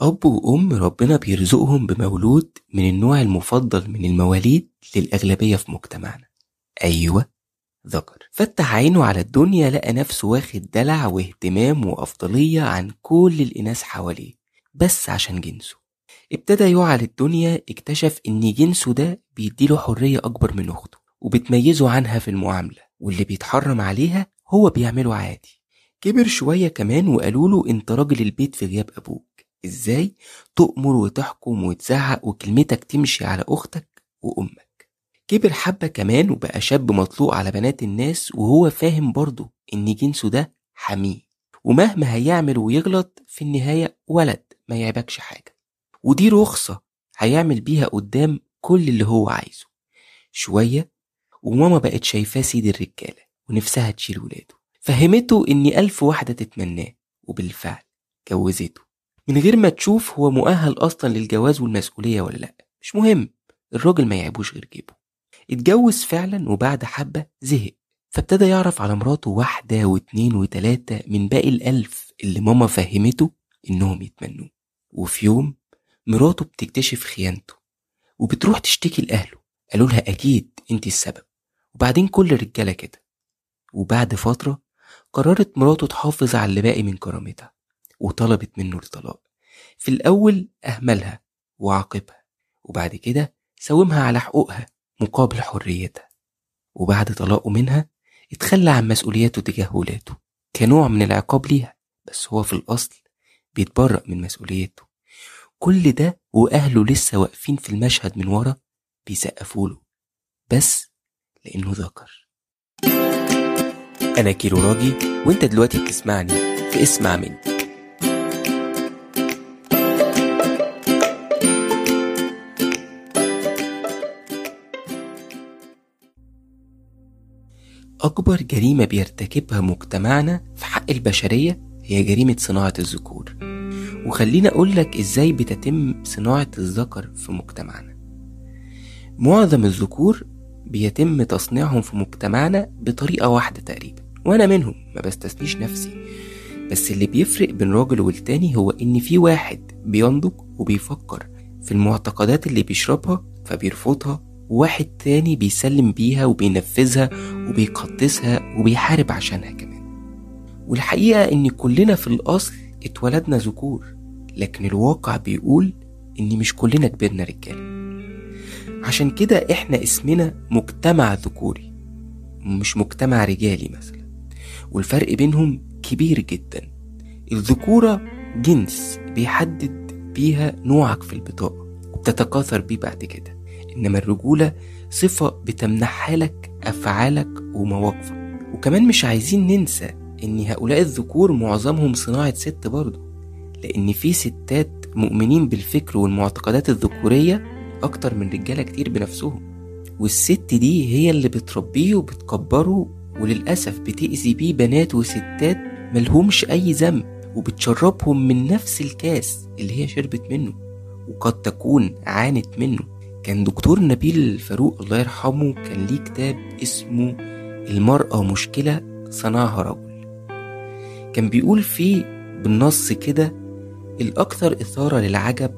أب وأم ربنا بيرزقهم بمولود من النوع المفضل من المواليد للأغلبية في مجتمعنا. أيوة ذكر. فتح عينه على الدنيا لقى نفسه واخد دلع واهتمام وأفضلية عن كل الإناث حواليه بس عشان جنسه. ابتدى يوعى للدنيا اكتشف إن جنسه ده بيديله حرية أكبر من أخته وبتميزه عنها في المعاملة واللي بيتحرم عليها هو بيعمله عادي. كبر شوية كمان وقالوا له أنت راجل البيت في غياب أبوك. إزاي تؤمر وتحكم وتزعق وكلمتك تمشي على أختك وأمك. كبر حبة كمان وبقى شاب مطلوق على بنات الناس وهو فاهم برضه إن جنسه ده حميه ومهما هيعمل ويغلط في النهاية ولد ما يعيبكش حاجة. ودي رخصة هيعمل بيها قدام كل اللي هو عايزه. شوية وماما بقت شايفاه سيد الرجالة ونفسها تشيل ولاده. فهمته إن ألف واحدة تتمناه وبالفعل جوزته من غير ما تشوف هو مؤهل أصلا للجواز والمسؤولية ولا لأ. مش مهم الراجل ما يعيبوش غير جيبه. اتجوز فعلا وبعد حبة زهق فابتدى يعرف على مراته واحدة واتنين وتلاتة من باقي الألف اللي ماما فهمته إنهم يتمنوه. وفي يوم مراته بتكتشف خيانته وبتروح تشتكي لأهله. قالوا لها أكيد أنت السبب. وبعدين كل الرجالة كده. وبعد فترة قررت مراته تحافظ على اللي باقي من كرامتها. وطلبت منه الطلاق. في الأول أهملها وعاقبها وبعد كده ساومها على حقوقها مقابل حريتها. وبعد طلاقه منها اتخلى عن مسؤولياته تجاه ولاده كنوع من العقاب ليها بس هو في الأصل بيتبرأ من مسؤوليته. كل ده وأهله لسه واقفين في المشهد من ورا بيسقفوا له بس لأنه ذكر. أنا كيلو راجي وأنت دلوقتي بتسمعني في اسمع مني أكبر جريمة بيرتكبها مجتمعنا في حق البشرية هي جريمة صناعة الذكور. وخليني أقول لك إزاي بتتم صناعة الذكر في مجتمعنا. معظم الذكور بيتم تصنيعهم في مجتمعنا بطريقة واحدة تقريبا وأنا منهم ما بستثنيش نفسي. بس اللي بيفرق بين راجل والتاني هو إن في واحد بينضج وبيفكر في المعتقدات اللي بيشربها فبيرفضها وواحد تاني بيسلم بيها وبينفذها وبيقدسها وبيحارب عشانها كمان. والحقيقة إن كلنا في الأصل اتولدنا ذكور لكن الواقع بيقول إن مش كلنا كبرنا رجالة. عشان كده إحنا اسمنا مجتمع ذكوري مش مجتمع رجالي مثلا. والفرق بينهم كبير جدا. الذكورة جنس بيحدد بيها نوعك في البطاقة وبتتكاثر بيه بعد كده. إنما الرجولة صفة بتمنحها لك أفعالك ومواقفك. وكمان مش عايزين ننسى إن هؤلاء الذكور معظمهم صناعة ست برضه لأن في ستات مؤمنين بالفكر والمعتقدات الذكورية أكتر من رجالة كتير بنفسهم. والست دي هي اللي بتربيه وبتكبره وللأسف بتأذي بيه بنات وستات ملهمش أي ذنب وبتشربهم من نفس الكاس اللي هي شربت منه وقد تكون عانت منه. كان دكتور نبيل فاروق الله يرحمه كان ليه كتاب اسمه المرأة مشكلة صنعها رجل. كان بيقول فيه بالنص كده الأكثر إثارة للعجب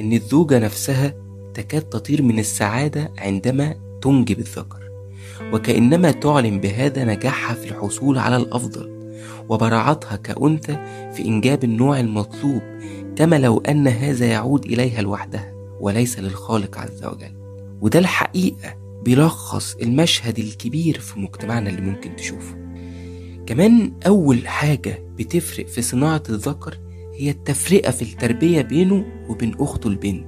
إن الزوجة نفسها تكاد تطير من السعادة عندما تنجب الذكر وكأنما تعلن بهذا نجاحها في الحصول على الأفضل وبراعتها كأنثى في إنجاب النوع المطلوب كما لو أن هذا يعود إليها لوحدها. وليس للخالق عز وجل. وده الحقيقة بيلخص المشهد الكبير في مجتمعنا اللي ممكن تشوفه. كمان أول حاجة بتفرق في صناعة الذكر هي التفرقة في التربية بينه وبين أخته البنت.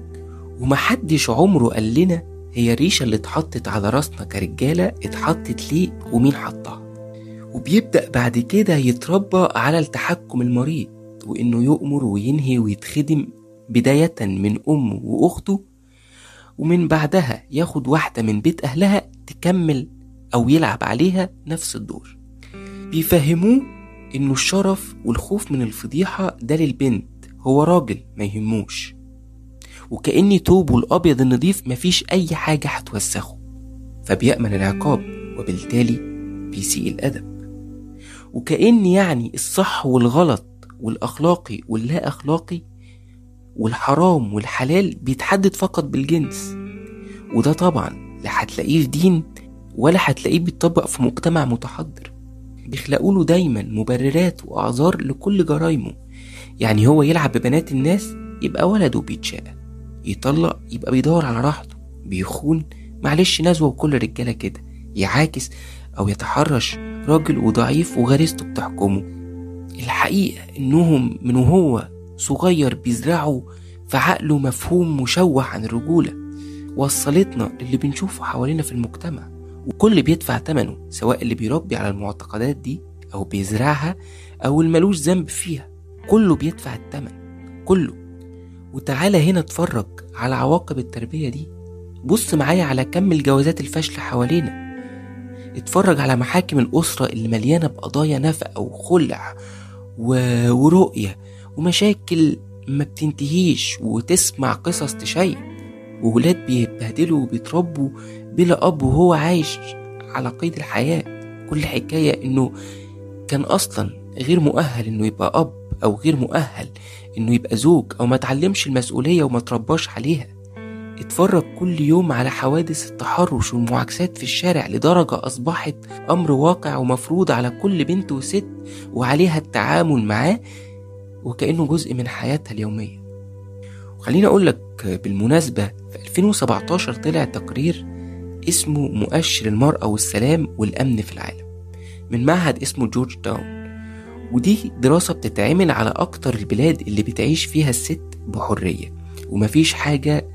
ومحدش عمره قال لنا هي الريشة اللي اتحطت على راسنا كرجالة اتحطت ليه ومين حطها. وبيبدأ بعد كده يتربى على التحكم المريض وإنه يؤمر وينهي ويتخدم بداية من أمه وأخته ومن بعدها ياخد واحدة من بيت أهلها تكمل أو يلعب عليها نفس الدور. بيفهموه إنه الشرف والخوف من الفضيحة ده للبنت هو راجل ما يهموش. وكأن توبه الأبيض النضيف مفيش أي حاجة هتوسخه. فبيأمن العقاب وبالتالي بيسيء الأدب. وكأن يعني الصح والغلط والأخلاقي واللا أخلاقي والحرام والحلال بيتحدد فقط بالجنس. وده طبعا لا هتلاقيه في دين ولا هتلاقيه بيتطبق في مجتمع متحضر. بيخلقوا له دايما مبررات وأعذار لكل جرايمه يعني هو يلعب ببنات الناس يبقى ولده بيتشاء يطلق يبقى بيدور على راحته. بيخون معلش نزوة وكل رجالة كده. يعاكس أو يتحرش راجل وضعيف وغريزته بتحكمه. الحقيقة إنهم من وهو صغير بيزرعوا في عقله مفهوم مشوه عن الرجولة. وصلتنا للي بنشوفه حوالينا في المجتمع وكل بيدفع تمنه سواء اللي بيربي على المعتقدات دي أو بيزرعها أو الملوش ذنب فيها. كله بيدفع التمن كله. وتعالى هنا اتفرج على عواقب التربية دي. بص معايا على كم الجوازات الفاشلة حوالينا. اتفرج على محاكم الأسرة اللي مليانة بقضايا نفقة وخلع و... ورؤية. ومشاكل ما بتنتهيش وتسمع قصص تشيب وولاد بيتبهدلوا وبيتربوا بلا أب وهو عايش على قيد الحياة. كل حكاية إنه كان أصلا غير مؤهل إنه يبقى أب أو غير مؤهل إنه يبقى زوج أو ما تعلمش المسؤولية وما ترباش عليها. اتفرج كل يوم على حوادث التحرش والمعاكسات في الشارع لدرجة أصبحت أمر واقع ومفروض على كل بنت وست وعليها التعامل معاه وكأنه جزء من حياتها اليومية. وخليني أقول لك بالمناسبة في 2017 طلع تقرير اسمه مؤشر المرأة والسلام والأمن في العالم. من معهد اسمه جورج داون. ودي دراسة بتتعمل على أكتر البلاد اللي بتعيش فيها الست بحرية ومفيش حاجة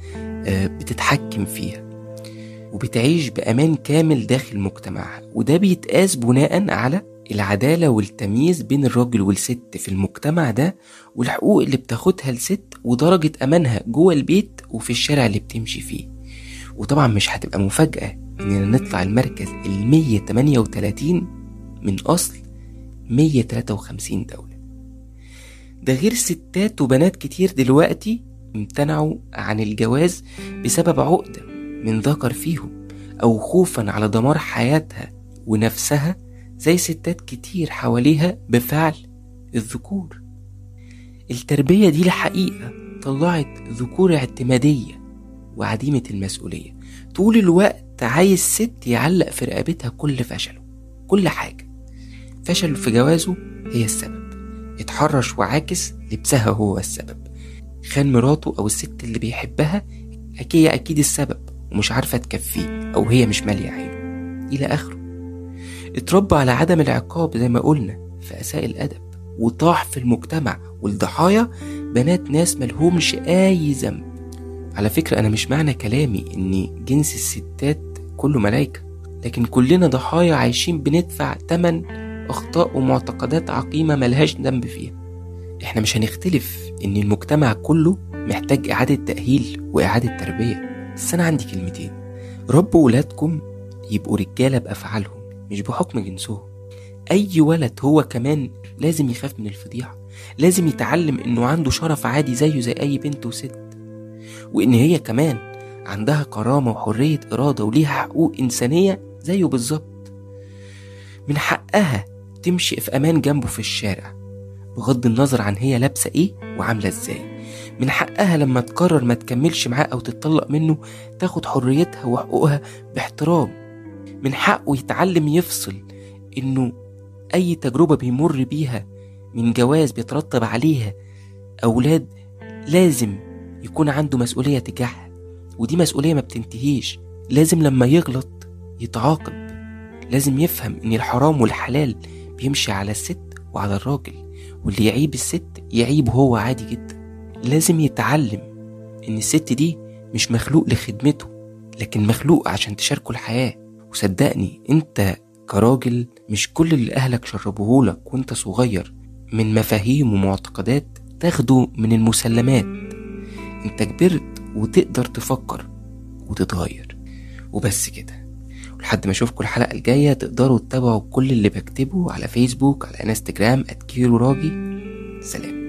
بتتحكم فيها. وبتعيش بأمان كامل داخل مجتمعها. وده بيتقاس بناء على العدالة والتمييز بين الراجل والست في المجتمع ده والحقوق اللي بتاخدها الست ودرجة أمانها جوه البيت وفي الشارع اللي بتمشي فيه. وطبعا مش هتبقى مفاجأة إننا نطلع المركز ال 138 من أصل 153 دولة. ده غير ستات وبنات كتير دلوقتي امتنعوا عن الجواز بسبب عقدة من ذكر فيهم أو خوفا على دمار حياتها ونفسها زي ستات كتير حواليها بفعل الذكور. التربية دي الحقيقة طلعت ذكور اعتمادية وعديمة المسؤولية. طول الوقت عايز ست يعلق في رقبتها كل فشله كل حاجة. فشل في جوازه هي السبب. اتحرش وعاكس لبسها هو السبب. خان مراته أو الست اللي بيحبها هي أكيد السبب ومش عارفة تكفيه أو هي مش مالية عينه. إلى آخره. اتربى على عدم العقاب زي ما قلنا في أساء الأدب وطاح في المجتمع والضحايا بنات ناس ملهمش أي ذنب. على فكرة أنا مش معنى كلامي إن جنس الستات كله ملايكة لكن كلنا ضحايا عايشين بندفع تمن أخطاء ومعتقدات عقيمة ملهاش ذنب فيها. إحنا مش هنختلف إن المجتمع كله محتاج إعادة تأهيل وإعادة تربية. بس أنا عندي كلمتين ربوا ولادكم يبقوا رجالة بأفعالهم. مش بحكم جنسهم أي ولد هو كمان لازم يخاف من الفضيحة. لازم يتعلم إنه عنده شرف عادي زيه زي أي بنت وست. وإن هي كمان عندها كرامة وحرية إرادة وليها حقوق إنسانية زيه بالظبط. من حقها تمشي في أمان جنبه في الشارع بغض النظر عن هي لابسة إيه وعاملة إزاي. من حقها لما تقرر ما تكملش معاه أو تتطلق منه تاخد حريتها وحقوقها باحترام. من حقه يتعلم يفصل إنه أي تجربة بيمر بيها من جواز بيترتب عليها أولاد لازم يكون عنده مسؤولية تجاهها ودي مسؤولية ما بتنتهيش. لازم لما يغلط يتعاقب. لازم يفهم إن الحرام والحلال بيمشي على الست وعلى الراجل واللي يعيب الست يعيبه هو عادي جدا. لازم يتعلم إن الست دي مش مخلوق لخدمته لكن مخلوق عشان تشاركه الحياة. وصدقني انت كراجل مش كل اللي أهلك شربوهولك وانت صغير. من مفاهيم ومعتقدات تاخده من المسلمات. انت كبرت وتقدر تفكر وتتغير. وبس كده. ولحد ما أشوفكم الحلقة الجاية تقدروا تتابعوا كل اللي بكتبه على فيسبوك على انستجرام @كيرو راجي سلام.